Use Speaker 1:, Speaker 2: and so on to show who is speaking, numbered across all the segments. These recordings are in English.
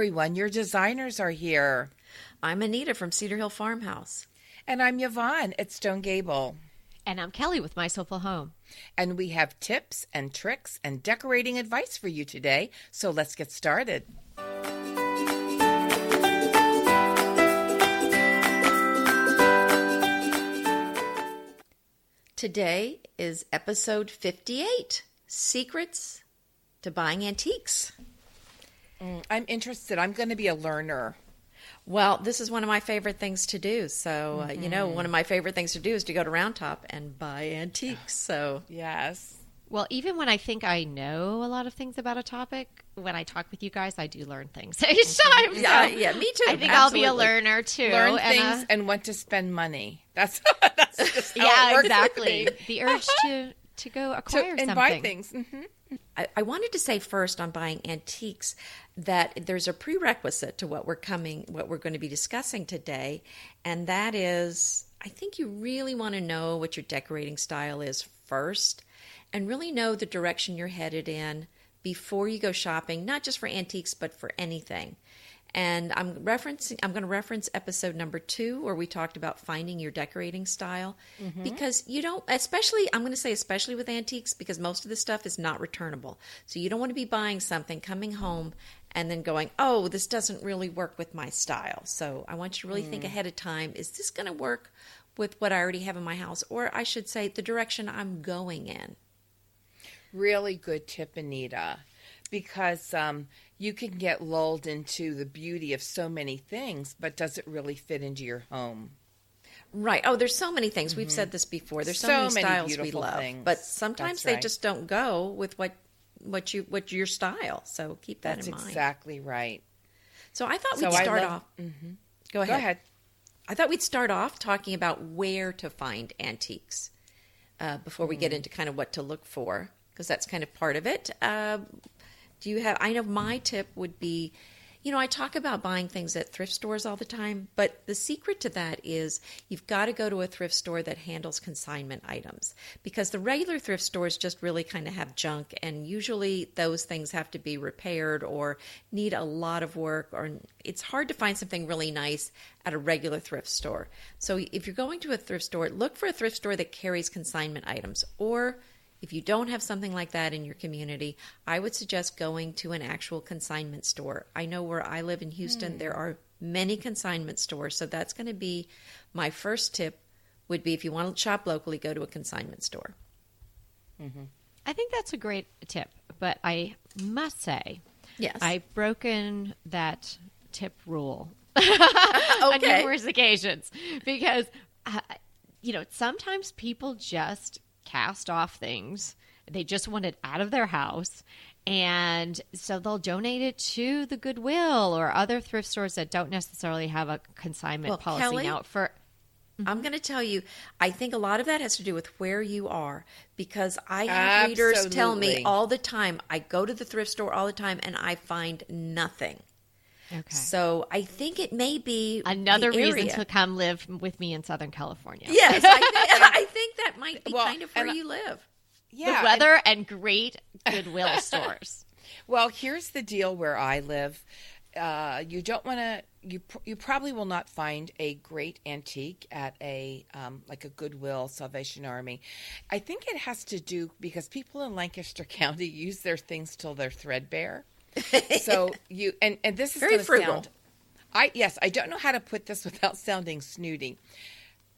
Speaker 1: everyone. Your designers are here.
Speaker 2: I'm Anita from Cedar Hill Farmhouse.
Speaker 1: And I'm Yvonne at Stone Gable.
Speaker 3: And I'm Kelly with My Soulful Home.
Speaker 1: And we have tips and tricks and decorating advice for you today. So let's get started.
Speaker 2: Today is episode 58 Secrets to Buying Antiques.
Speaker 1: Mm, I'm interested. I'm going to be a learner.
Speaker 2: Well, this is one of my favorite things to do. So, uh, you know, one of my favorite things to do is to go to Round Top and buy antiques. So,
Speaker 1: Yes.
Speaker 3: Well, even when I think I know a lot of things about a topic, when I talk with you guys, I do learn things each time. So
Speaker 2: yeah, yeah, me too.
Speaker 3: I think I'll be a learner too.
Speaker 1: Learn
Speaker 3: and,
Speaker 1: things
Speaker 3: uh,
Speaker 1: and want to spend money. That's that's just how it
Speaker 3: yeah,
Speaker 1: works with
Speaker 3: exactly.
Speaker 1: me.
Speaker 3: the urge to to go
Speaker 1: To,
Speaker 3: acquire
Speaker 1: and
Speaker 3: something.
Speaker 1: buy things. hmm
Speaker 2: I, I wanted to say first on buying antiques that there's a prerequisite to what we're coming, what we're going to be discussing today, and that is I think you really want to know what your decorating style is first, and really know the direction you're headed in before you go shopping, not just for antiques but for anything. And I'm referencing I'm going to reference episode number 2 where we talked about finding your decorating style because you don't especially I'm going to say especially with antiques because most of the stuff is not returnable. So you don't want to be buying something coming home and then going, "Oh, this doesn't really work with my style." So I want you to really think ahead of time, is this going to work with what I already have in my house or I should say the direction I'm going in?
Speaker 1: Really good tip, Anita, because um, you can get lulled into the beauty of so many things, but does it really fit into your home?
Speaker 2: Right. Oh, there's so many things. We've said this before. There's so,
Speaker 1: So
Speaker 2: many
Speaker 1: many
Speaker 2: styles we love,
Speaker 1: things.
Speaker 2: but sometimes
Speaker 1: That's
Speaker 2: they
Speaker 1: right.
Speaker 2: just don't go with what what you what your style. So keep that
Speaker 1: That's
Speaker 2: in mind.
Speaker 1: exactly right.
Speaker 2: So I thought
Speaker 1: So
Speaker 2: we'd start
Speaker 1: love-
Speaker 2: off. Go ahead.
Speaker 1: Go ahead.
Speaker 2: I thought we'd start off talking about where to find antiques uh, before we
Speaker 1: Mm.
Speaker 2: get into kind of what to look for, because that's kind of part of it. Uh, do you have? I know my tip would be, you know, I talk about buying things at thrift stores all the time, but the secret to that is you've got to go to a thrift store that handles consignment items because the regular thrift stores just really kind of have junk, and usually those things have to be repaired or need a lot of work, or it's hard to find something really nice at a regular thrift store. So if you're going to a thrift store, look for a thrift store that carries consignment items or if you don't have something like that in your community, I would suggest going to an actual consignment store. I know where I live in Houston, there are many consignment stores, so that's going to be my first tip would be if you want to shop locally, go to a consignment store.
Speaker 3: I think that's a great tip, but I must say,
Speaker 2: Yes.
Speaker 3: I've broken that tip rule on numerous occasions because, uh, you know, sometimes people just cast off things. They just want it out of their house. And so they'll donate it to the Goodwill or other thrift stores that don't necessarily have a consignment
Speaker 2: Well,
Speaker 3: policy
Speaker 2: Kelly,
Speaker 3: now. For mm-hmm.
Speaker 2: I'm going to tell you, I think a lot of that has to do with where you are because I have readers tell me all the time, I go to the thrift store all the time and I find nothing.
Speaker 3: Okay.
Speaker 2: So I think it may be
Speaker 3: another reason
Speaker 2: area.
Speaker 3: to come live with me in Southern California.
Speaker 2: Yes, I, thi- I think that might be
Speaker 1: Well,
Speaker 2: kind of where you live.
Speaker 1: Yeah.
Speaker 3: the
Speaker 1: and-
Speaker 3: weather and great Goodwill stores.
Speaker 1: Well, here's the deal where I live. Uh, you don't want to. You pr- you probably will not find a great antique at a um, like a Goodwill, Salvation Army. I think it has to do because people in Lancaster County use their things till they're threadbare. so you and and this is
Speaker 2: Very frugal.
Speaker 1: Sound, I yes, I don't know how to put this without sounding snooty.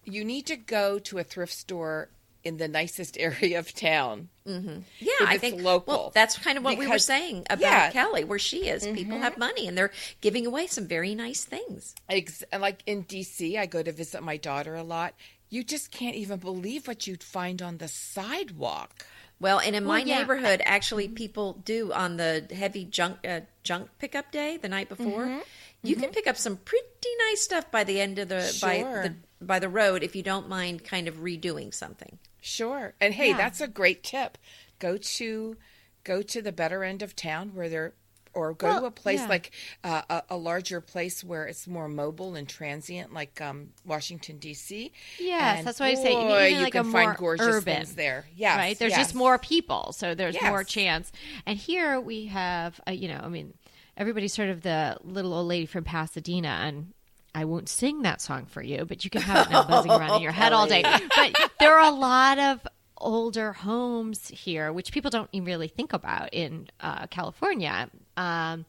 Speaker 1: You need to go to a thrift store in the nicest area of town.
Speaker 2: Mm-hmm.
Speaker 1: Yeah,
Speaker 2: I think
Speaker 1: local.
Speaker 2: Well, that's kind of what we were saying about
Speaker 1: yeah.
Speaker 2: Kelly, where she is. People have money and they're giving away some very nice things.
Speaker 1: Ex- like in DC, I go to visit my daughter a lot. You just can't even believe what you'd find on the sidewalk.
Speaker 2: Well, and in my
Speaker 3: Well, yeah.
Speaker 2: neighborhood, actually, people do on the heavy junk uh, junk pickup day the night before. You can pick up some pretty nice stuff by the end of the by the by the road if you don't mind kind of redoing something.
Speaker 1: Sure. And hey,
Speaker 3: Yeah.
Speaker 1: that's a great tip. Go to go to the better end of town where they're or go to a place
Speaker 3: yeah.
Speaker 1: like uh, a, a larger place where it's more mobile and transient, like um, Washington D.C.
Speaker 3: Yes,
Speaker 1: And
Speaker 3: that's what I say.
Speaker 1: Boy, you
Speaker 3: like
Speaker 1: can
Speaker 3: a
Speaker 1: find
Speaker 3: more
Speaker 1: gorgeous
Speaker 3: urban,
Speaker 1: things there. Yes,
Speaker 3: right. There's
Speaker 1: yes.
Speaker 3: just more people, so there's more chance. And here we have, uh, you know, I mean, everybody's sort of the little old lady from Pasadena, and I won't sing that song for you, but you can have it now buzzing around in your head all day. But there are a lot of older homes here, which people don't even really think about in uh, California. Um,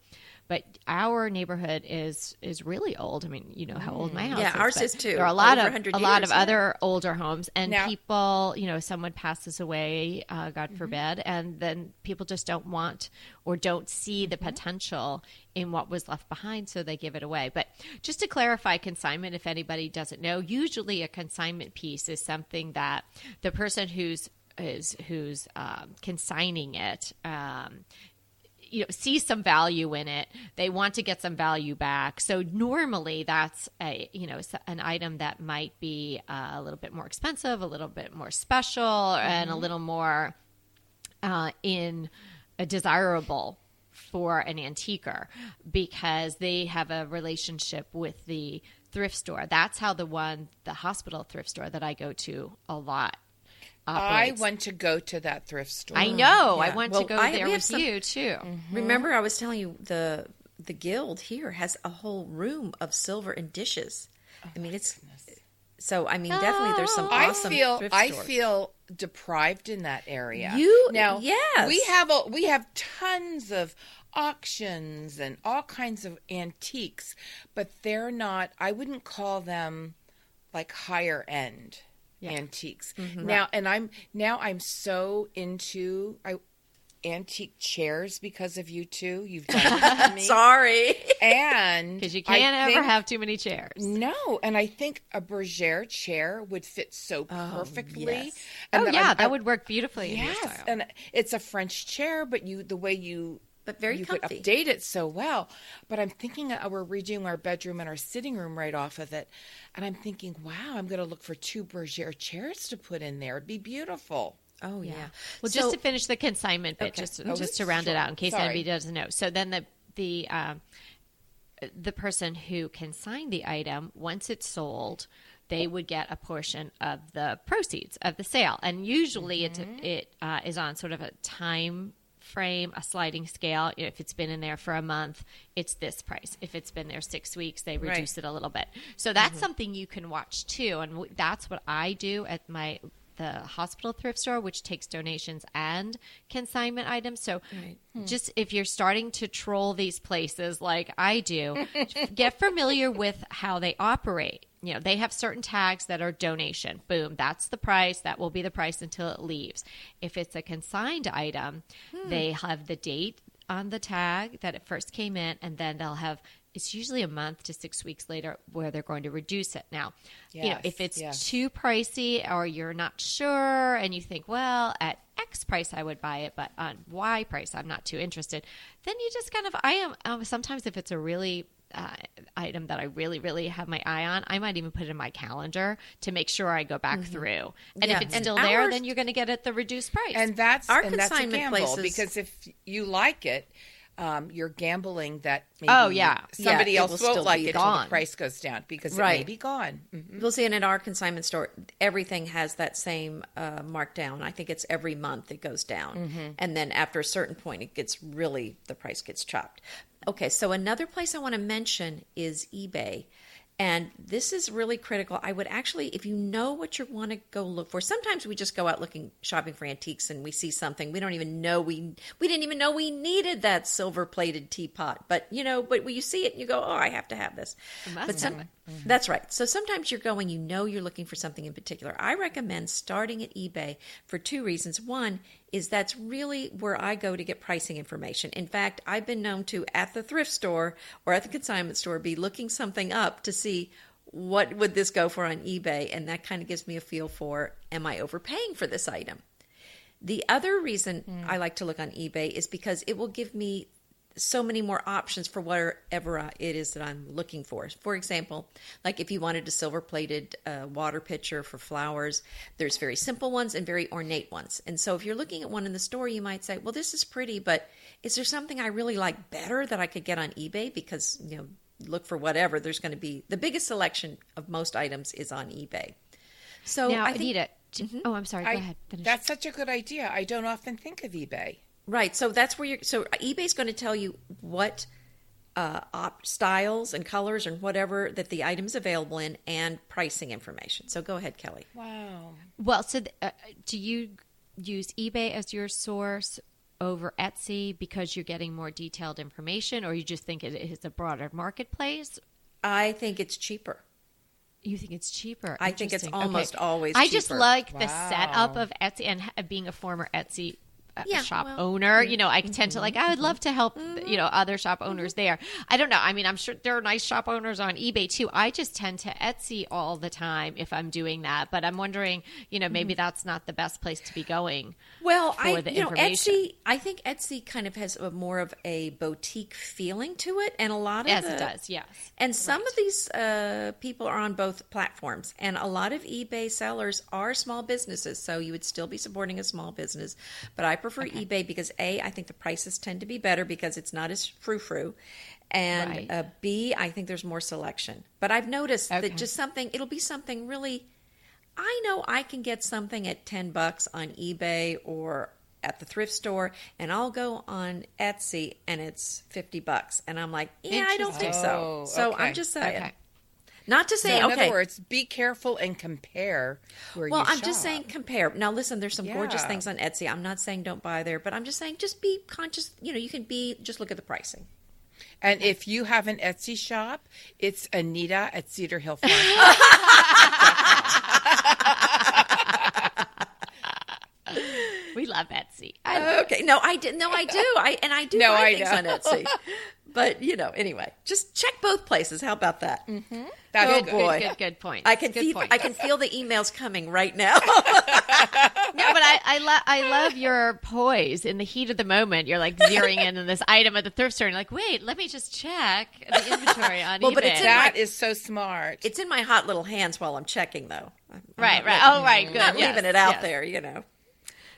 Speaker 3: but our neighborhood is is really old. I mean, you know how old my house
Speaker 2: Yeah,
Speaker 3: is.
Speaker 2: ours is too.
Speaker 3: There are a lot
Speaker 2: Over
Speaker 3: of
Speaker 2: 100
Speaker 3: a lot
Speaker 2: years,
Speaker 3: of
Speaker 2: yeah.
Speaker 3: other older homes, and
Speaker 1: Now-
Speaker 3: people, you know, someone passes away, uh, God
Speaker 2: Mm-hmm.
Speaker 3: forbid, and then people just don't want or don't see
Speaker 2: Mm-hmm.
Speaker 3: the potential in what was left behind, so they give it away. But just to clarify consignment, if anybody doesn't know, usually a consignment piece is something that the person who's is who's um, consigning it. Um, you know see some value in it. They want to get some value back. So normally that's a you know an item that might be uh, a little bit more expensive a little bit more special and a little more uh, in a desirable for an antiquer because they have a relationship with the thrift store. That's how the one the hospital thrift store that i go to a lot
Speaker 1: I want to go to that thrift store.
Speaker 3: I know. I want
Speaker 2: Well,
Speaker 3: to go
Speaker 2: I-
Speaker 3: there
Speaker 2: we have
Speaker 3: with
Speaker 2: some-
Speaker 3: you too. Mm-hmm.
Speaker 2: Remember, I was telling you the the guild here has a whole room of silver and dishes. Oh, I mean, it's so. I mean, definitely there's some
Speaker 1: oh,
Speaker 2: awesome.
Speaker 1: I feel
Speaker 2: thrift
Speaker 1: I feel deprived in that area.
Speaker 2: You-
Speaker 1: now,
Speaker 2: yes.
Speaker 1: we have a we have tons of auctions and all kinds of antiques, but they're not. I wouldn't call them like higher end antiques.
Speaker 2: Mm-hmm.
Speaker 1: Now, and I'm now I'm so into I antique chairs because of you two. You've done this to me,
Speaker 2: Sorry.
Speaker 1: and
Speaker 3: Because you can't ever
Speaker 1: think-
Speaker 3: have too many chairs.
Speaker 1: no, and I think a Bergère chair would fit so perfectly.
Speaker 2: yes.
Speaker 1: And
Speaker 3: oh
Speaker 1: then
Speaker 3: yeah,
Speaker 1: I-
Speaker 3: that would work beautifully in your
Speaker 1: Yes, and it's a French chair, but you the way you
Speaker 2: But very
Speaker 1: you
Speaker 2: comfy.
Speaker 1: could update it so well. But I'm thinking uh, we're redoing our bedroom and our sitting room right off of it, and I'm thinking, wow, I'm going to look for two Bergère chairs to put in there. It'd be beautiful.
Speaker 2: Oh yeah.
Speaker 3: Well,
Speaker 2: So-
Speaker 3: just to finish the consignment bit,
Speaker 2: Okay.
Speaker 3: just
Speaker 1: Oh,
Speaker 3: just to round it out, in case
Speaker 1: Sorry.
Speaker 3: anybody doesn't know. So then the the um, the person who consigned the item, once it's sold, they would get a portion of the proceeds of the sale, and usually
Speaker 1: Mm-hmm.
Speaker 3: it it uh, is on sort of a time frame, a sliding scale. If it's been in there for a month, it's this price. If it's been there six weeks, they reduce it a little bit. So that's
Speaker 1: Mm-hmm.
Speaker 3: something you can watch too, and w- that's what I do at my the hospital thrift store, which takes donations and consignment items. So, just if you're starting to troll these places like I do, get familiar with how they operate. You know, they have certain tags that are donation. Boom, that's the price. That will be the price until it leaves. If it's a consigned item, they have the date on the tag that it first came in, and then they'll have it's usually a month to six weeks later where they're going to reduce it. Now, you know, if it's
Speaker 1: yes.
Speaker 3: too pricey or you're not sure and you think, well, at X price I would buy it, but on Y price I'm not too interested, then you just kind of I am um, sometimes if it's a really uh, item that I really, really have my eye on, I might even put it in my calendar to make sure I go back through. And
Speaker 2: Yeah,
Speaker 3: if it's
Speaker 2: and
Speaker 3: still there, then you're going to get it at the reduced price.
Speaker 1: And that's
Speaker 2: Our
Speaker 1: and that's a
Speaker 2: consignment
Speaker 1: gamble
Speaker 2: places-
Speaker 1: because if you like it, um, you're gambling that maybe
Speaker 3: Oh, yeah.
Speaker 1: somebody
Speaker 2: Yeah,
Speaker 1: else
Speaker 2: will
Speaker 1: won't
Speaker 2: still
Speaker 1: like
Speaker 2: be
Speaker 1: it till
Speaker 3: gone.
Speaker 1: the price goes down because it may be gone. Mhm.
Speaker 2: We'll see, and at our consignment store, everything has that same uh, markdown. I think it's every month it goes down,
Speaker 1: Mm-hmm.
Speaker 2: and then after a certain point, it gets really the price gets chopped. Okay, so another place I want to mention is eBay. And this is really critical. I would actually, if you know what you want to go look for, sometimes we just go out looking, shopping for antiques, and we see something we don't even know we we didn't even know we needed that silver plated teapot. But you know, but when you see it, and you go, oh, I have to have this. But some,
Speaker 3: have
Speaker 2: that's right. So sometimes you're going, you know, you're looking for something in particular. I recommend starting at eBay for two reasons. One is that's really where I go to get pricing information. In fact, I've been known to at the thrift store or at the consignment store be looking something up to see what would this go for on eBay, and that kind of gives me a feel for am I overpaying for this item. The other reason hmm. I like to look on eBay is because it will give me so many more options for whatever it is that I'm looking for. For example, like if you wanted a silver plated uh, water pitcher for flowers, there's very simple ones and very ornate ones. And so if you're looking at one in the store, you might say, well, this is pretty, but is there something I really like better that I could get on eBay? Because, you know, look for whatever. There's going to be the biggest selection of most items is on eBay. So
Speaker 3: now,
Speaker 2: I think,
Speaker 3: Anita, j- oh, I'm sorry. Go
Speaker 1: I-
Speaker 3: ahead. Finish.
Speaker 1: That's such a good idea. I don't often think of eBay.
Speaker 2: Right. So that's where you're. So eBay's going to tell you what uh, op- styles and colors and whatever that the item's available in, and pricing information. So go ahead, Kelly.
Speaker 1: Wow.
Speaker 3: Well, so th- uh, do you use eBay as your source over Etsy because you're getting more detailed information, or you just think it is a broader marketplace?
Speaker 2: I think it's cheaper.
Speaker 3: You think it's cheaper?
Speaker 2: I think it's
Speaker 3: Interesting.
Speaker 2: almost always
Speaker 3: I just
Speaker 2: cheaper.
Speaker 3: like the setup of Etsy and being a former Etsy.
Speaker 2: Yeah,
Speaker 3: shop
Speaker 2: well,
Speaker 3: owner, you know, I tend to like. I would love to help,
Speaker 2: Mm-hmm.
Speaker 3: you know, other shop owners there. I don't know. I mean, I'm sure there are nice shop owners on eBay too. I just tend to Etsy all the time if I'm doing that. But I'm wondering, you know,
Speaker 2: Mm-hmm.
Speaker 3: maybe that's not the best place to be going.
Speaker 2: Well,
Speaker 3: for
Speaker 2: I
Speaker 3: the
Speaker 2: you know
Speaker 3: information.
Speaker 2: Etsy. I think Etsy kind of has a more of a boutique feeling to it, and a lot of
Speaker 3: Yes,
Speaker 2: the-
Speaker 3: it does. Yes.
Speaker 2: And some of these uh, people are on both platforms, and a lot of eBay sellers are small businesses, so you would still be supporting a small business. But I prefer eBay because a, I think the prices tend to be better because it's not as frou frou, and
Speaker 3: Right.
Speaker 2: uh, b, I think there's more selection. But I've noticed
Speaker 3: Okay.
Speaker 2: that just something it'll be something really. I know I can get something at ten bucks on eBay or at the thrift store, and I'll go on Etsy and it's fifty bucks, and I'm like, yeah, I don't think so.
Speaker 1: Oh,
Speaker 2: So
Speaker 1: okay.
Speaker 2: I'm just saying.
Speaker 3: Okay.
Speaker 2: Not to
Speaker 1: So
Speaker 2: say,
Speaker 1: in
Speaker 2: okay.
Speaker 1: other words, be careful and compare where you are.
Speaker 2: well,
Speaker 1: you
Speaker 2: I'm just saying compare. Now, listen, there's some gorgeous things on Etsy. I'm not saying don't buy there, but I'm just saying just be conscious. You know, you can be just look at the pricing.
Speaker 1: And if you have an Etsy shop, it's Anita at Cedar Hill Farm.
Speaker 3: We love Etsy. I,
Speaker 2: Okay, no, I didn't. No, I do. I and I do
Speaker 1: No,
Speaker 2: buy
Speaker 1: I
Speaker 2: things
Speaker 1: know.
Speaker 2: on Etsy. But you know, anyway, just check both places. How about that? Mm-hmm.
Speaker 1: That's
Speaker 2: Oh,
Speaker 1: good.
Speaker 2: boy.
Speaker 3: good, good, good point.
Speaker 2: I can
Speaker 3: good
Speaker 2: feel.
Speaker 3: point.
Speaker 2: I can feel the emails coming right now.
Speaker 3: No, but I I, lo- I love your poise in the heat of the moment. You're like zeroing in on this item at the thrift store, and you're like, wait, let me just check the inventory on
Speaker 2: Well,
Speaker 3: eBay.
Speaker 2: but it's in
Speaker 1: That
Speaker 2: my-
Speaker 1: is so smart.
Speaker 2: it's in my hot little hands while I'm checking, though. I'm
Speaker 3: right,
Speaker 2: not
Speaker 3: right. Oh, right. Good.
Speaker 2: not
Speaker 3: yes,
Speaker 2: leaving it out
Speaker 3: yes.
Speaker 2: there, you know.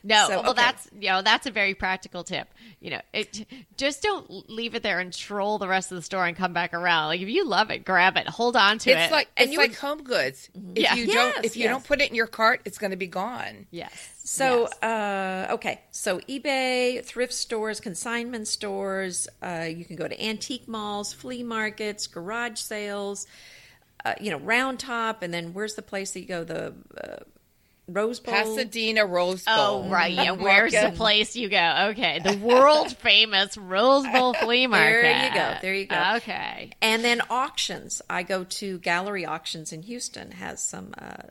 Speaker 3: No,
Speaker 2: So,
Speaker 3: well,
Speaker 2: okay.
Speaker 3: that's you know that's a very practical tip. You know, it just don't leave it there and troll the rest of the store and come back around. Like if you love it, grab it, hold on to
Speaker 1: it's
Speaker 3: it.
Speaker 1: like
Speaker 2: And
Speaker 1: it's
Speaker 2: you
Speaker 1: like home goods. If
Speaker 3: Yeah.
Speaker 1: you
Speaker 2: Yes,
Speaker 1: don't if you
Speaker 2: yes.
Speaker 1: don't put it in your cart, it's going to be gone.
Speaker 3: yes.
Speaker 2: So,
Speaker 3: yes.
Speaker 2: uh, okay. So, eBay, thrift stores, consignment stores. Uh, you can go to antique malls, flea markets, garage sales. Uh, you know, Round Top, and then where's the place that you go? The uh, Rose Bowl.
Speaker 1: Pasadena Rose Bowl.
Speaker 3: Oh right, yeah. Where's the place you go? Okay, the world famous Rose Bowl flea market.
Speaker 2: There you go, there you go.
Speaker 3: Okay,
Speaker 2: And then auctions. I go to Gallery Auctions in Houston. Has some uh,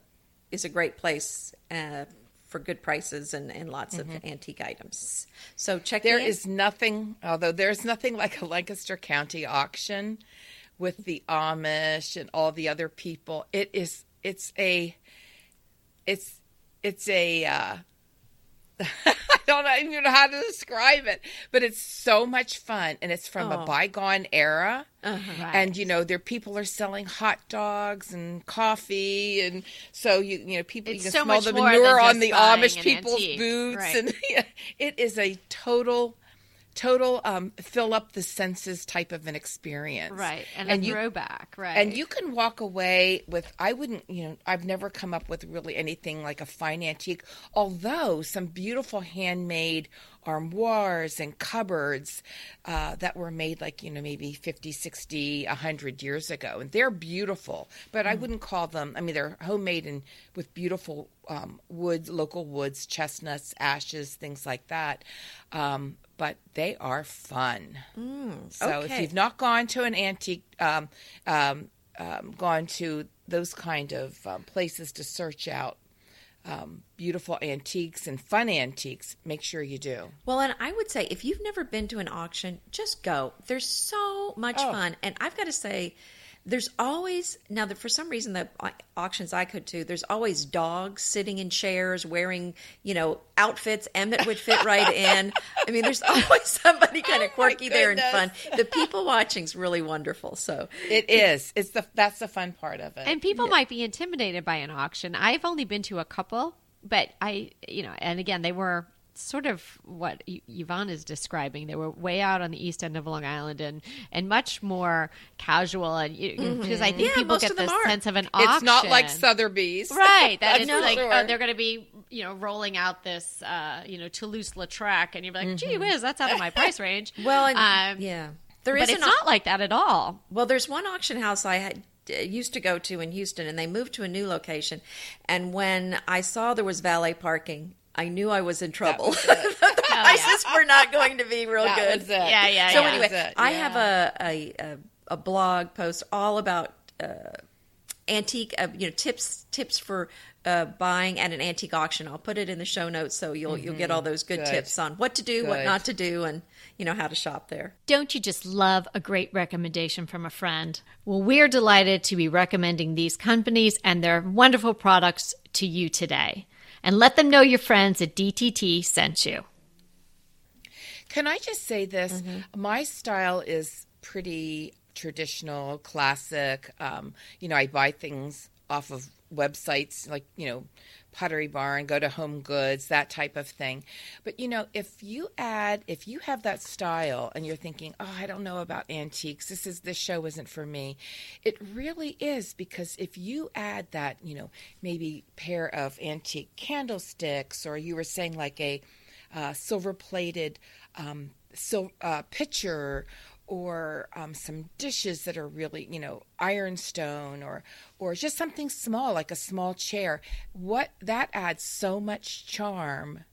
Speaker 2: is a great place uh, for good prices and, and lots of antique items. So check
Speaker 1: There
Speaker 2: the-
Speaker 1: is nothing, although there's nothing like a Lancaster County auction with the Amish and all the other people. It is, it's a, it's, it's a, uh, I don't even know how to describe it, but it's so much fun and it's from
Speaker 2: Oh.
Speaker 1: a bygone era.
Speaker 3: Right.
Speaker 1: And you know, there people are selling hot dogs and coffee, and so you you know people
Speaker 3: It's
Speaker 1: you can
Speaker 3: so
Speaker 1: smell the manure on the Amish people's
Speaker 3: antique.
Speaker 1: boots,
Speaker 3: Right.
Speaker 1: and it is a total total um, fill up the senses type of an experience
Speaker 3: right, and,
Speaker 1: and
Speaker 3: a
Speaker 1: you
Speaker 3: throwback, right?
Speaker 1: and you can walk away with i wouldn't you know i've never come up with really anything like a fine antique although some beautiful handmade armoires and cupboards uh, that were made like you know maybe 50 60 100 years ago and they're beautiful but i wouldn't call them i mean they're homemade and with beautiful um, woods local woods chestnuts ashes things like that um, but they are fun so if you've not gone to an antique, um, um, um, gone to those kind of um, places to search out um, beautiful antiques and fun antiques, make sure you do.
Speaker 2: Well, and I would say if you've never been to an auction, just go. There's so much
Speaker 1: Oh.
Speaker 2: fun, and I've got to say, there's always now that for some reason the auctions I could to, there's always dogs sitting in chairs wearing you know outfits Emmett would fit right in. I mean, there's always somebody kind of
Speaker 1: Oh
Speaker 2: quirky there and fun. The people watching's really wonderful. So
Speaker 1: It is. It's the that's the fun part of it.
Speaker 3: And people might be intimidated by an auction. I've only been to a couple, but I, you know, and again, they were sort of what Y- Yvonne is describing. They were way out on the east end of Long Island and and much more casual. And you, because I think
Speaker 2: Mm-hmm. Yeah,
Speaker 3: people get
Speaker 2: of them
Speaker 3: this
Speaker 2: are.
Speaker 3: sense of an auction.
Speaker 1: it's not like Sotheby's,
Speaker 3: Right,
Speaker 1: That's
Speaker 3: it's like
Speaker 1: sure.
Speaker 3: oh, they're going to be, you know, rolling out this, uh, you know, Toulouse-Lautrec, and you're like, gee whiz, that's out of my price range.
Speaker 2: Mm-hmm. well, and,
Speaker 3: um,
Speaker 2: yeah. There
Speaker 3: but
Speaker 2: is
Speaker 3: it's
Speaker 2: an au-
Speaker 3: not like that at all.
Speaker 2: Well, there's one auction house I had uh, used to go to in Houston, and they moved to a new location. And when I saw there was valet parking, I knew I was in trouble.
Speaker 1: was it.
Speaker 2: the prices were not going to be real
Speaker 1: That
Speaker 2: good.
Speaker 1: was it.
Speaker 3: Yeah, yeah,
Speaker 2: So
Speaker 3: yeah.
Speaker 2: anyway,
Speaker 1: That was it,
Speaker 2: I have a, a a a blog post all about uh, antique, uh, you know, tips tips for uh, buying at an antique auction. I'll put it in the show notes so you'll you'll get all those good,
Speaker 1: Good.
Speaker 2: tips on what to do, what not to do, and you know how to shop there.
Speaker 3: Don't you just love a great recommendation from a friend? Well, we're delighted to be recommending these companies and their wonderful products to you today. And let them know your friends at DTT sent you.
Speaker 1: Can I just say this? My style is pretty traditional, classic. Um, you know, I buy things off of websites like, you know, Pottery Barn, go to Home Goods, that type of thing. But, you know, if you add, if you have that style and you're thinking, oh, I don't know about antiques, this is, this show isn't for me, it really is because if you add that, you know, maybe pair of antique candlesticks or you were saying like a, uh, silver plated um, sil- uh, pitcher or um, some dishes that are really you know ironstone or or just something small like a small chair what that adds so much charm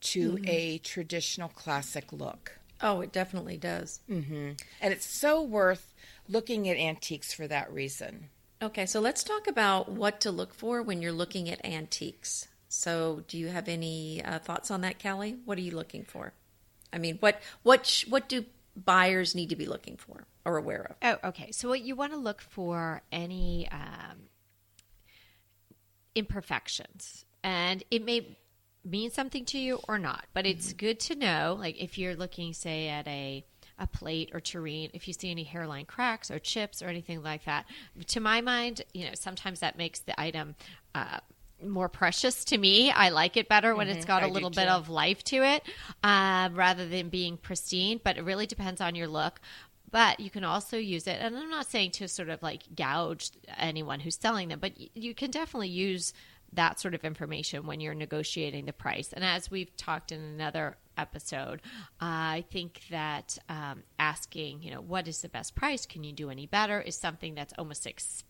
Speaker 1: to a traditional classic look
Speaker 2: Oh, it definitely does. mm-hmm.
Speaker 1: and it's so worth looking at antiques for that reason
Speaker 2: Okay, so let's talk about what to look for when you're looking at antiques. So, do you have any uh, thoughts on that, Kelly? What are you looking for? I mean, what what sh- what do buyers need to be looking for or aware of?
Speaker 3: Oh, okay. So what you want to look for any um, imperfections, and it may mean something to you or not, but it's good to know. Like if you're looking, say, at a a plate or tureen, if you see any hairline cracks or chips or anything like that, to my mind, you know, sometimes that makes the item. Uh, more precious to me. I like it better when it's got a
Speaker 1: I
Speaker 3: little bit of life to it um, rather than being pristine, but it really depends on your look. But you can also use it, and I'm not saying to sort of like gouge anyone who's selling them, but you can definitely use that sort of information when you're negotiating the price. And as we've talked in another episode, I think that um, asking, you know, what is the best price? Can you do any better? Is something that's almost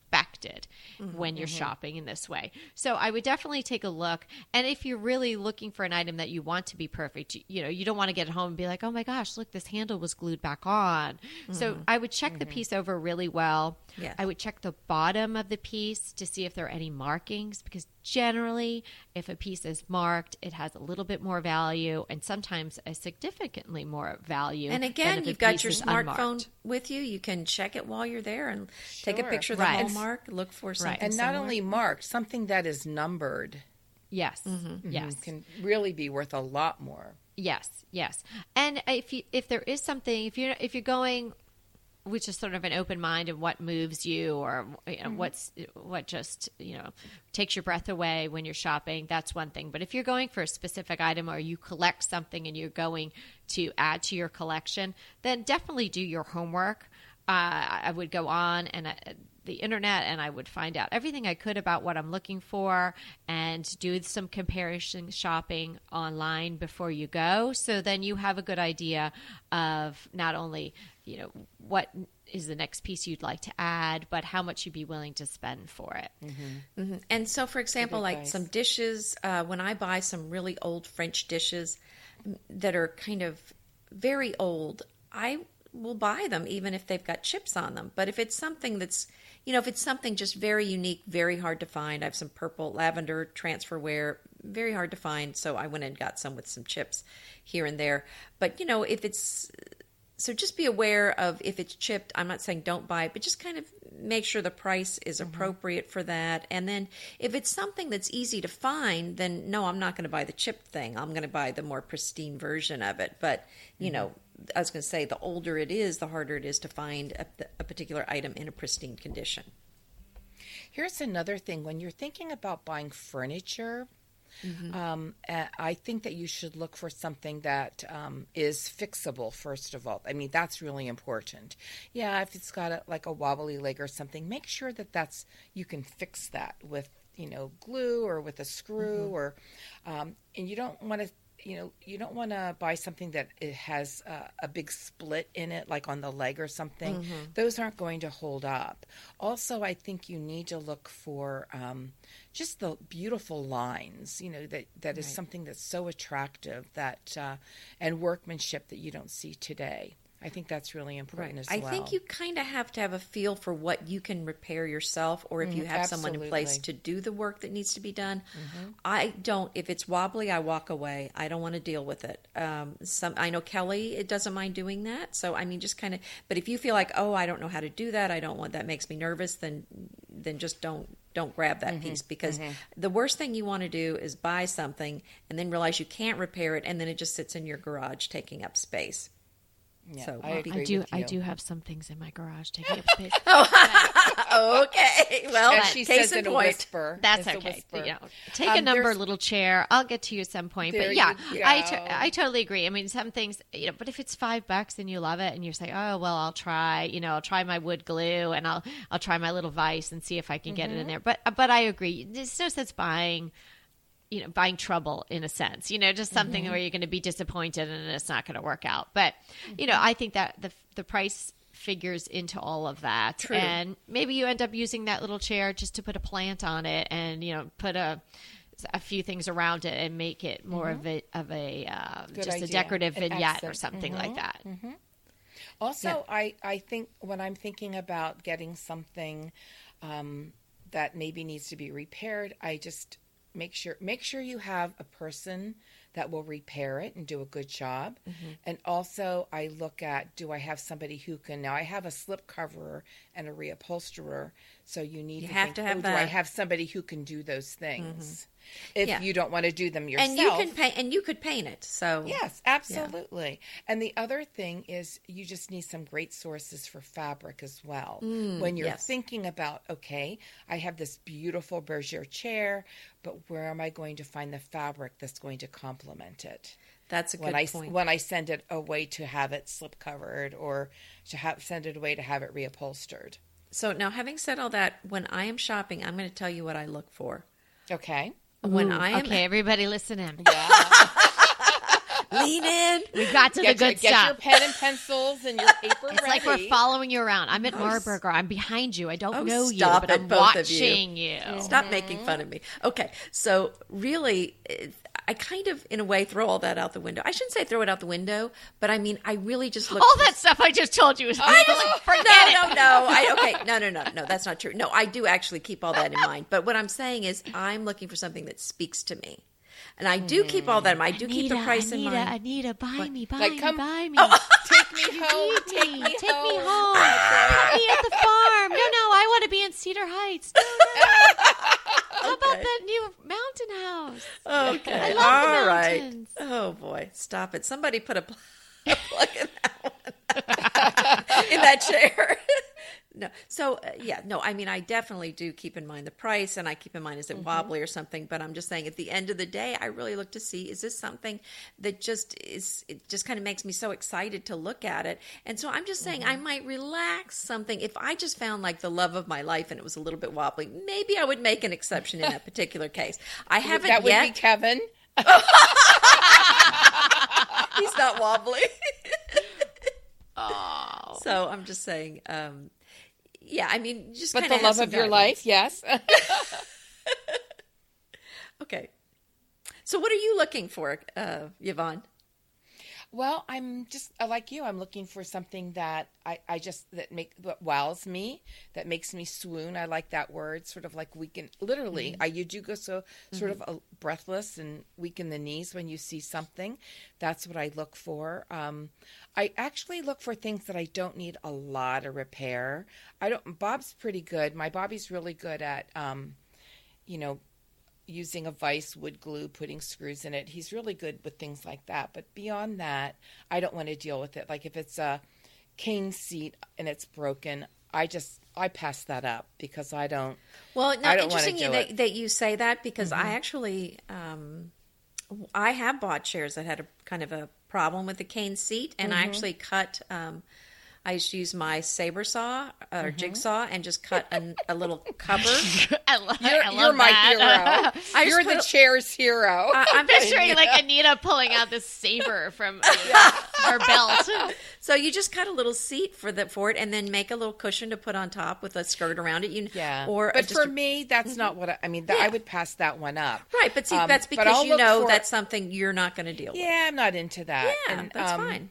Speaker 3: expected mm-hmm, when you're mm-hmm. shopping in this way. So I would definitely take a look. And if you're really looking for an item that you want to be perfect, you, know, you don't want to get home and be like, oh my gosh, look, this handle was glued back on. So mm-hmm, I would check the piece over really well.
Speaker 2: Yes.
Speaker 3: I would check the bottom of the piece to see if there are any markings because generally, if a piece is marked, it has a little bit more value and sometimes a significantly more value.
Speaker 2: And again, you've got your smartphone
Speaker 3: unmarked.
Speaker 2: with you. You can check it while you're there and take a picture of the
Speaker 3: Right.
Speaker 2: Hallmark. Look for something.
Speaker 1: and not
Speaker 2: similar.
Speaker 1: only marked something that is numbered
Speaker 3: Yes.
Speaker 2: Mm-hmm.
Speaker 3: Yes.
Speaker 1: can really be worth a lot more
Speaker 3: Yes, yes. And if you if there is something if you're if you're going which is sort of an open mind and what moves you or you know, what's what just you know takes your breath away when you're shopping that's one thing but if you're going for a specific item or you collect something and you're going to add to your collection then definitely do your homework uh, I would go on and uh, the internet and I would find out everything I could about what I'm looking for and do some comparison shopping online before you go. So then you have a good idea of not only, you know, what is the next piece you'd like to add, but how much you'd be willing to spend for it.
Speaker 2: And so, for example, like some dishes, uh, when I buy some really old French dishes that are kind of very old, I will buy them even if they've got chips on them. But if it's something that's, you know, if it's something just very unique, very hard to find, I have some purple lavender transferware, very hard to find. So I went and got some with some chips here and there. But, you know, if it's so just be aware of if it's chipped i'm not saying don't buy it but just kind of make sure the price is mm-hmm. appropriate for that and then if it's something that's easy to find then no i'm not going to buy the chipped thing i'm going to buy the more pristine version of it but you mm-hmm. know i was going to say the older it is the harder it is to find a, a particular item in a pristine condition
Speaker 1: Here's another thing when you're thinking about buying furniture, um, uh, I think that you should look for something that um, is fixable, first of all. I mean, that's really important. Yeah, if it's got a, like a wobbly leg or something, make sure that that's you can fix that with you know glue or with a screw or um, and you don't want to you know, you don't want to buy something that it has uh, a big split in it, like on the leg or something. Those aren't going to hold up. Also, I think you need to look for um, just the beautiful lines. You know, that that is something that's so attractive that uh, and workmanship that you don't see today. I think that's really important as
Speaker 2: I
Speaker 1: well.
Speaker 2: think you kind of have to have a feel for what you can repair yourself, or if you mm-hmm. have someone in place to do the work that needs to be done. Mm-hmm. I don't. If it's wobbly, I walk away. I don't want to deal with it. Um, some I know Kelly it doesn't mind doing that. So I mean, just kind of. But if you feel like, oh, I don't know how to do that, I don't want that makes me nervous, then then just don't don't grab that mm-hmm. piece because the worst thing you want to do is buy something and then realize you can't repair it, and then it just sits in your garage taking up space.
Speaker 1: Yeah,
Speaker 2: so,
Speaker 1: I
Speaker 2: I
Speaker 1: agree
Speaker 3: I do.
Speaker 1: with
Speaker 3: I do have some things in my garage taking up space.
Speaker 2: okay, well,
Speaker 1: As she
Speaker 2: case
Speaker 1: says
Speaker 2: in
Speaker 1: in a
Speaker 2: point.
Speaker 1: whisper.
Speaker 3: That's
Speaker 1: It's a
Speaker 3: okay.
Speaker 1: whisper.
Speaker 3: You know, take
Speaker 1: Um,
Speaker 3: a number little chair. I'll get to you at some point. But yeah, I, to- I totally agree. I mean, some things, you know, but if it's five bucks and you love it and you're saying, oh, well, I'll try, you know, I'll try my wood glue and I'll, I'll try my little vise and see if I can get
Speaker 1: Mm-hmm.
Speaker 3: it in there. But, but I agree. There's no sense buying, you know, buying trouble in a sense, you know, just something
Speaker 1: Mm-hmm.
Speaker 3: where you're going to be disappointed and it's not going to work out. But, you know, mm-hmm. I think that the, the price figures into all of that.
Speaker 2: True.
Speaker 3: And maybe you end up using that little chair just to put a plant on it and, you know, put a, a few things around it and make it more of mm-hmm. a of a um,
Speaker 1: Good
Speaker 3: just a decorative
Speaker 1: An
Speaker 3: vignette or
Speaker 1: accent.
Speaker 3: something like mm-hmm. that.
Speaker 1: Also, I, I think when I'm thinking about getting something um, that maybe needs to be repaired, I just make sure make sure you have a person that will repair it and do a good job.
Speaker 2: Mm-hmm.
Speaker 1: And also, I look at do I have somebody who can now I have a slip coverer and a reupholsterer, so you need
Speaker 2: You
Speaker 1: to
Speaker 2: have
Speaker 1: think,
Speaker 2: to have
Speaker 1: oh, do I.
Speaker 2: Mm-hmm.
Speaker 1: have somebody who can do those things? If
Speaker 2: Yeah.
Speaker 1: you don't want to do them yourself,
Speaker 2: and you can paint, and you could paint it. So
Speaker 1: Yes, absolutely. And the other thing is you just need some great sources for fabric as well. when you're
Speaker 2: Mm, yes.
Speaker 1: thinking about, okay, I have this beautiful bergère chair, but where am I going to find the fabric that's going to complement it?
Speaker 2: that's a good
Speaker 1: When I
Speaker 2: point.
Speaker 1: when I send it away to have it slip covered or to have send it away to have it reupholstered.
Speaker 2: So now, having said all that, when I am shopping, I'm going to tell you what I look for.
Speaker 1: Okay.
Speaker 2: When
Speaker 3: Ooh,
Speaker 2: I am
Speaker 3: okay, everybody listen in.
Speaker 2: lean in,
Speaker 3: We got to
Speaker 1: Get,
Speaker 3: the
Speaker 1: your,
Speaker 3: good
Speaker 1: get your pen and pencils and your paper
Speaker 3: It's like we're following you around. I'm at Marburger. I'm behind you. I don't
Speaker 2: Oh,
Speaker 3: know you,
Speaker 2: stop
Speaker 3: but
Speaker 2: it,
Speaker 3: I'm
Speaker 2: both of you.
Speaker 3: watching you.
Speaker 2: Stop making fun of me. Okay, so really, it- I kind of, in a way, throw all that out the window. I shouldn't say throw it out the window, but I mean, I really just look.
Speaker 3: All that stuff I just told you is
Speaker 2: I
Speaker 3: forget
Speaker 2: no,
Speaker 3: it.
Speaker 2: no, no. I okay, no, no, no, no. That's not true. No, I do actually keep all that in mind. But what I'm saying is, I'm looking for something that speaks to me, and I do keep all that. in mind. I do keep the
Speaker 3: Anita,
Speaker 2: price in mind.
Speaker 3: Anita, buy me, buy
Speaker 1: Like,
Speaker 3: me,
Speaker 1: come-
Speaker 3: buy me.
Speaker 1: Oh, take me home.
Speaker 3: Need
Speaker 1: Take
Speaker 3: me,
Speaker 1: me
Speaker 3: take
Speaker 1: home.
Speaker 3: me home. Put me at the farm. No, no, I want to be in Cedar Heights. No, no. How about that new mountain house?
Speaker 2: Okay,
Speaker 3: I love the
Speaker 2: all right. Oh boy, stop it! Somebody put a, pl- a plug in that one in that chair. no, so uh, yeah, no. I mean, I definitely do keep in mind the price, and I keep in mind is it wobbly or something. But I'm just saying, at the end of the day, I really look to see is this something that just is it just kind of makes me so excited to look at it. And so I'm just saying, I might relax something if I just found like the love of my life and it was a little bit wobbly. Maybe I would make an exception in that particular case. I haven't
Speaker 1: that would
Speaker 2: yet.
Speaker 1: be Kevin.
Speaker 2: He's not wobbly.
Speaker 3: Oh.
Speaker 2: so I'm just saying, um, yeah, I mean, just
Speaker 1: But the love of your life, yes.
Speaker 2: Okay. So what are you looking for, uh, Yvonne?
Speaker 1: Well, I'm just uh, like you. I'm looking for something that I, I just that make that wows me, that makes me swoon. I like that word, sort of like weaken. Literally, I you do go so sort of uh, breathless and weak in the knees when you see something. That's what I look for. Um, I actually look for things that I don't need a lot of repair. I don't. Bob's pretty good. My Bobby's really good at, um, you know, using a vise wood glue, putting screws in it. He's really good with things like that. But beyond that, I don't want to deal with it. Like if it's a cane seat and it's broken, I just I pass that up because I don't.
Speaker 2: Well, no,
Speaker 1: don't
Speaker 2: interesting that,
Speaker 1: it.
Speaker 2: that you say that because I actually, um, I have bought chairs that had a kind of a problem with the cane seat, and I actually cut. Um, I used to use my saber saw or
Speaker 1: Mm-hmm.
Speaker 2: jigsaw and just cut a, a little cover.
Speaker 3: I, lo-
Speaker 1: You're,
Speaker 3: I love
Speaker 1: you're my
Speaker 3: that.
Speaker 1: hero. You're the
Speaker 2: put-
Speaker 1: chair's hero.
Speaker 2: I- I'm
Speaker 3: Picturing like Anita pulling out this saber from uh, her belt.
Speaker 2: So you just cut a little seat for the for it, and then make a little cushion to put on top with a skirt around it. You
Speaker 1: yeah.
Speaker 2: or
Speaker 1: but for
Speaker 2: a-
Speaker 1: me, that's not what I, I mean. That, I would pass that one up.
Speaker 2: right, but see,
Speaker 1: Um,
Speaker 2: that's because you know
Speaker 1: for-
Speaker 2: that's something you're not going to deal with.
Speaker 1: Yeah, I'm not into that.
Speaker 2: Yeah,
Speaker 1: And,
Speaker 2: that's
Speaker 1: um,
Speaker 2: fine.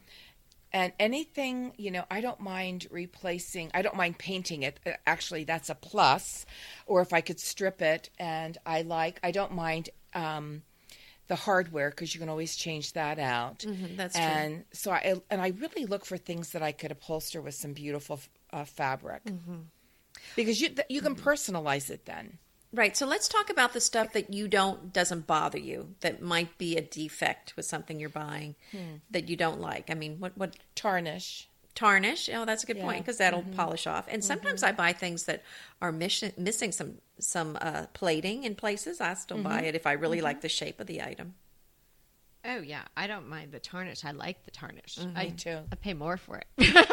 Speaker 1: And anything, you know, I don't mind replacing. I don't mind painting it. Uh, Actually, that's a plus. Or if I could strip it, and I like, I don't mind um, the hardware because you can always change that out.
Speaker 2: Mhm, that's true.
Speaker 1: and so I and I really look for things that I could upholster with some beautiful uh, fabric
Speaker 2: Mm-hmm.
Speaker 1: because you you can personalize it then.
Speaker 2: Right. So let's talk about the stuff that you don't doesn't bother you that might be a defect with something you're buying
Speaker 1: Hmm.
Speaker 2: that you don't like. I mean, what what
Speaker 1: Tarnish.
Speaker 2: tarnish? Oh, that's a good point
Speaker 1: Yeah. Mm-hmm.
Speaker 2: because that'll polish off. And sometimes I buy things that are mission, missing some some uh, plating in places. I still buy
Speaker 1: Mm-hmm.
Speaker 2: it if I really like the shape of the item.
Speaker 3: Oh yeah, I don't mind the tarnish. I like the tarnish.
Speaker 1: Me
Speaker 3: I,
Speaker 1: too.
Speaker 3: I pay more for it.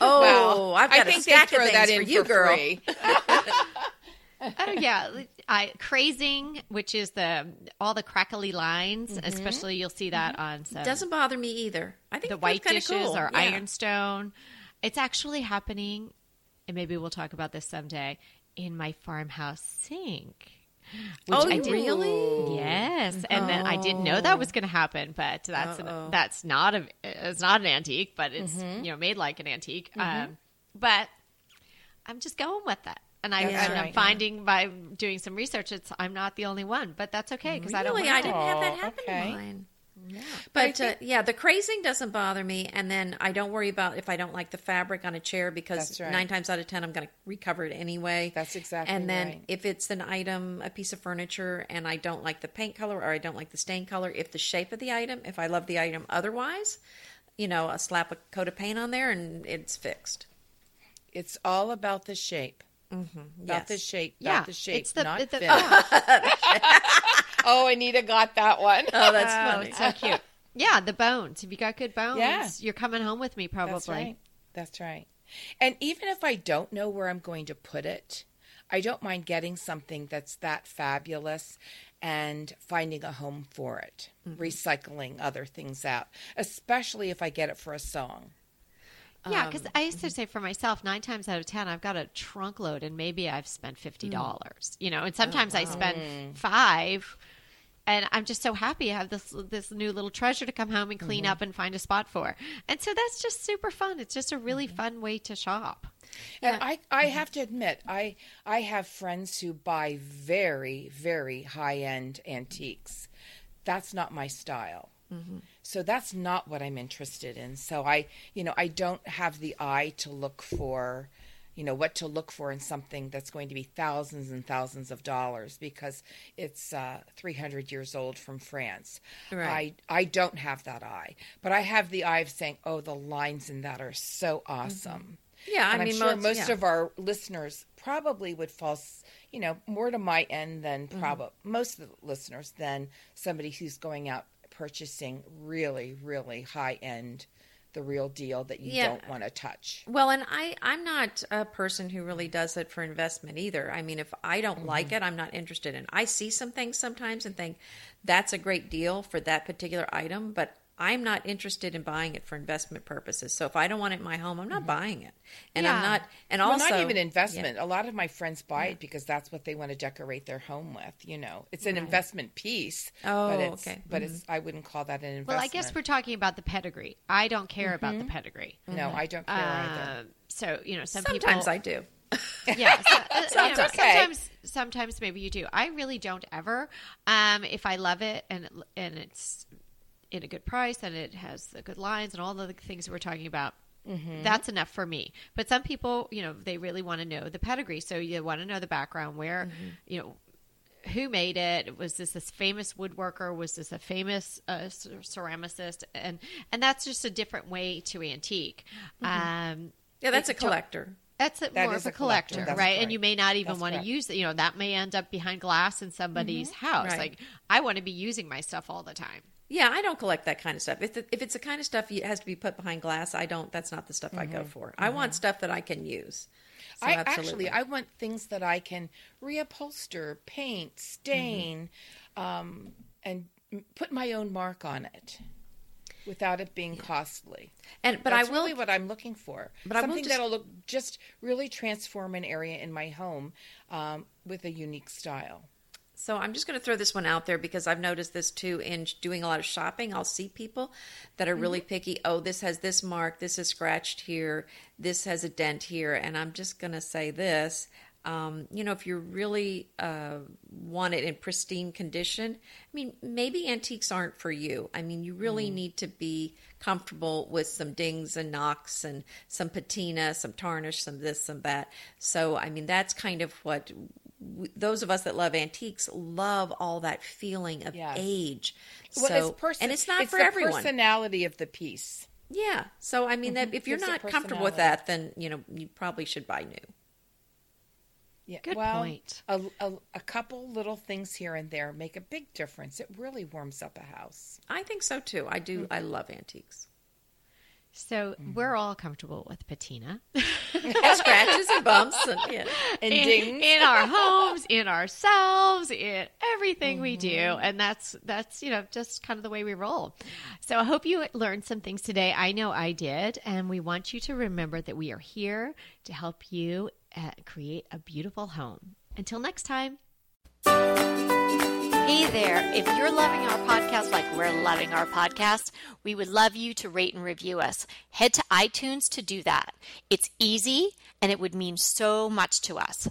Speaker 2: Oh, I've got
Speaker 1: I
Speaker 2: a
Speaker 1: think
Speaker 2: stack
Speaker 1: they throw
Speaker 2: of
Speaker 1: that in
Speaker 2: for you, girl.
Speaker 3: oh yeah, I crazing, which is the all the crackly lines. Mm-hmm. Especially you'll see that mm-hmm. on some
Speaker 2: Doesn't bother me either. I think
Speaker 3: the white dishes
Speaker 2: cool.
Speaker 3: or
Speaker 2: Yeah.
Speaker 3: ironstone. It's actually happening, and maybe we'll talk about this someday in my farmhouse sink. Which
Speaker 2: Oh,
Speaker 3: I did-
Speaker 2: really?
Speaker 3: Yes, and then I didn't know that oh. was going to happen, but that's an, that's not a it's not an antique, but it's mm-hmm. you know made like an antique. Um, but I'm just going with it, and I
Speaker 1: That's
Speaker 3: and I'm
Speaker 1: right.
Speaker 3: finding by doing some research, it's I'm not the only one, but that's okay because I don't.
Speaker 2: Really, I didn't have that
Speaker 1: Oh,
Speaker 2: happen
Speaker 1: okay.
Speaker 2: to mine.
Speaker 3: Yeah.
Speaker 2: But uh, yeah, the crazing doesn't bother me, and then I don't worry about if I don't like the fabric on a chair because
Speaker 1: right.
Speaker 2: nine times out of ten I'm going to recover it anyway.
Speaker 1: That's exactly
Speaker 2: And then
Speaker 1: right.
Speaker 2: if it's an item, a piece of furniture, and I don't like the paint color or I don't like the stain color, if the shape of the item, if I love the item otherwise, you know, I'll slap a coat of paint on there and it's fixed.
Speaker 1: It's all about the shape. About
Speaker 2: Yes.
Speaker 1: the shape.
Speaker 3: Yeah,
Speaker 1: the shape,
Speaker 3: it's the,
Speaker 1: not
Speaker 3: it's the-
Speaker 1: oh, Anita got that one.
Speaker 2: Oh, that's
Speaker 3: Oh,
Speaker 2: funny.
Speaker 3: it's so cute. Yeah, the bones. If you got good bones,
Speaker 1: Yeah.
Speaker 3: you're coming home with me probably.
Speaker 1: That's right. That's right. And even if I don't know where I'm going to put it, I don't mind getting something that's that fabulous and finding a home for it,
Speaker 3: Mm-hmm.
Speaker 1: recycling other things out, especially if I get it for a song.
Speaker 3: Yeah, because um, I used to mhm. say for myself, nine times out of ten, I've got a trunk load, and maybe I've spent fifty mm. dollars. You know, and sometimes I spend oh. five, and I'm just so happy I have this this new little treasure to come home and clean mm-hmm. up and find a spot for. And so that's just super fun. It's just a really mm-hmm. fun way to shop.
Speaker 1: And I, I mm-hmm. have to admit, I I have friends who buy very, very high end antiques. That's not my style. So that's not what I'm interested in. So I, you know, I don't have the eye to look for, you know, what to look for in something that's going to be thousands and thousands of dollars because it's uh, 300 years old from France.
Speaker 2: Right.
Speaker 1: I I don't have that eye, but I have the eye of saying, oh, the lines in that are so awesome.
Speaker 2: Yeah, I
Speaker 1: And
Speaker 2: mean,
Speaker 1: I'm sure
Speaker 2: most-
Speaker 1: most
Speaker 2: yeah.
Speaker 1: of our listeners probably would fall, you know, more to my end than
Speaker 2: Mm-hmm.
Speaker 1: probably most of the listeners than somebody who's going out purchasing really, really high end, the real deal that you
Speaker 2: Yeah.
Speaker 1: don't want to touch.
Speaker 2: Well, and I, I'm not a person who really does it for investment either. I mean, if I don't like mm-hmm. it, I'm not interested in. I see some things sometimes and think that's a great deal for that particular item, but I'm not interested in buying it for investment purposes. So if I don't want it in my home, I'm not buying it. And I'm not. And
Speaker 1: well,
Speaker 2: also,
Speaker 1: not even investment. A lot of my friends buy it because that's what they want to decorate their home with. You know, it's an investment piece.
Speaker 2: Oh,
Speaker 1: but it's,
Speaker 2: okay.
Speaker 1: But it's I wouldn't call that an investment.
Speaker 3: Well, I guess we're talking about the pedigree. I don't care about the pedigree.
Speaker 1: no, I don't care either.
Speaker 3: Um, so you know, some
Speaker 2: sometimes
Speaker 3: people,
Speaker 2: I do.
Speaker 3: yeah, so, uh, you know,
Speaker 1: okay.
Speaker 3: sometimes sometimes maybe you do. I really don't ever. Um, if I love it and it, and it's in a good price and it has the good lines and all the things we're talking about.
Speaker 1: Mm-hmm.
Speaker 3: That's enough for me. But some people, you know, they really want to know the pedigree. So you want to know the background where,
Speaker 1: Mm-hmm.
Speaker 3: you know, who made it? Was this this famous woodworker? Was this a famous uh, ceramicist? And and that's just a different way to antique. Um,
Speaker 2: Yeah, that's a collector.
Speaker 3: That's a,
Speaker 1: That
Speaker 3: more of a
Speaker 1: a collector.
Speaker 3: collector,
Speaker 1: That's
Speaker 3: right? And you may not even
Speaker 1: That's
Speaker 3: want to use it. You know, that may end up behind glass in somebody's house.
Speaker 2: Right.
Speaker 3: Like, I want to be using my stuff all the time.
Speaker 2: Yeah, I don't collect that kind of stuff. If, the, if it's the kind of stuff that has to be put behind glass, I don't. That's not the stuff I go for. I want stuff that I can use. So
Speaker 1: I
Speaker 2: absolutely.
Speaker 1: actually I want things that I can reupholster, paint, stain, um, and put my own mark on it without it being costly.
Speaker 2: and but
Speaker 1: That's
Speaker 2: I will
Speaker 1: really what I'm looking for.
Speaker 2: But
Speaker 1: Something
Speaker 2: just-
Speaker 1: that'll look just really transform an area in my home um, with a unique style.
Speaker 2: So I'm just going to throw this one out there because I've noticed this too in doing a lot of shopping. I'll see people that are really picky. Oh, this has this mark, this is scratched here, this has a dent here, and I'm just going to say this. Um, you know, if you really uh, want it in pristine condition, I mean, maybe antiques aren't for you. I mean, you really need to be comfortable with some dings and knocks and some patina, some tarnish, some this, some that. So, I mean, that's kind of what w- those of us that love antiques love all that feeling of
Speaker 1: Yes.
Speaker 2: age.
Speaker 1: Well,
Speaker 2: so,
Speaker 1: it's person-
Speaker 2: and it's not for
Speaker 1: the
Speaker 2: everyone.
Speaker 1: personality of the piece.
Speaker 2: yeah. So, I mean, that mm-hmm. if you're
Speaker 1: Gives
Speaker 2: not comfortable with that, then you know you probably should buy new.
Speaker 1: Yeah,
Speaker 3: Good
Speaker 1: well,
Speaker 3: point.
Speaker 1: A, a, a couple little things here and there make a big difference. It really warms up a house.
Speaker 2: I think so too. I do. Mm-hmm. I love antiques.
Speaker 3: So
Speaker 1: Mm-hmm.
Speaker 3: we're all comfortable with patina
Speaker 2: scratches and bumps and yeah.
Speaker 1: And
Speaker 3: in,
Speaker 1: dings.
Speaker 3: in our homes, in ourselves, in everything we do,
Speaker 1: Mm-hmm.
Speaker 3: and that's that's you know just kind of the way we roll. So I hope you learned some things today. I know I did, and we want you to remember that we are here to help you uh, create a beautiful home. Until next time. Hey there. If you're loving our podcast like we're loving our podcast, we would love you to rate and review us. Head to iTunes to do that. It's easy and it would mean so much to us.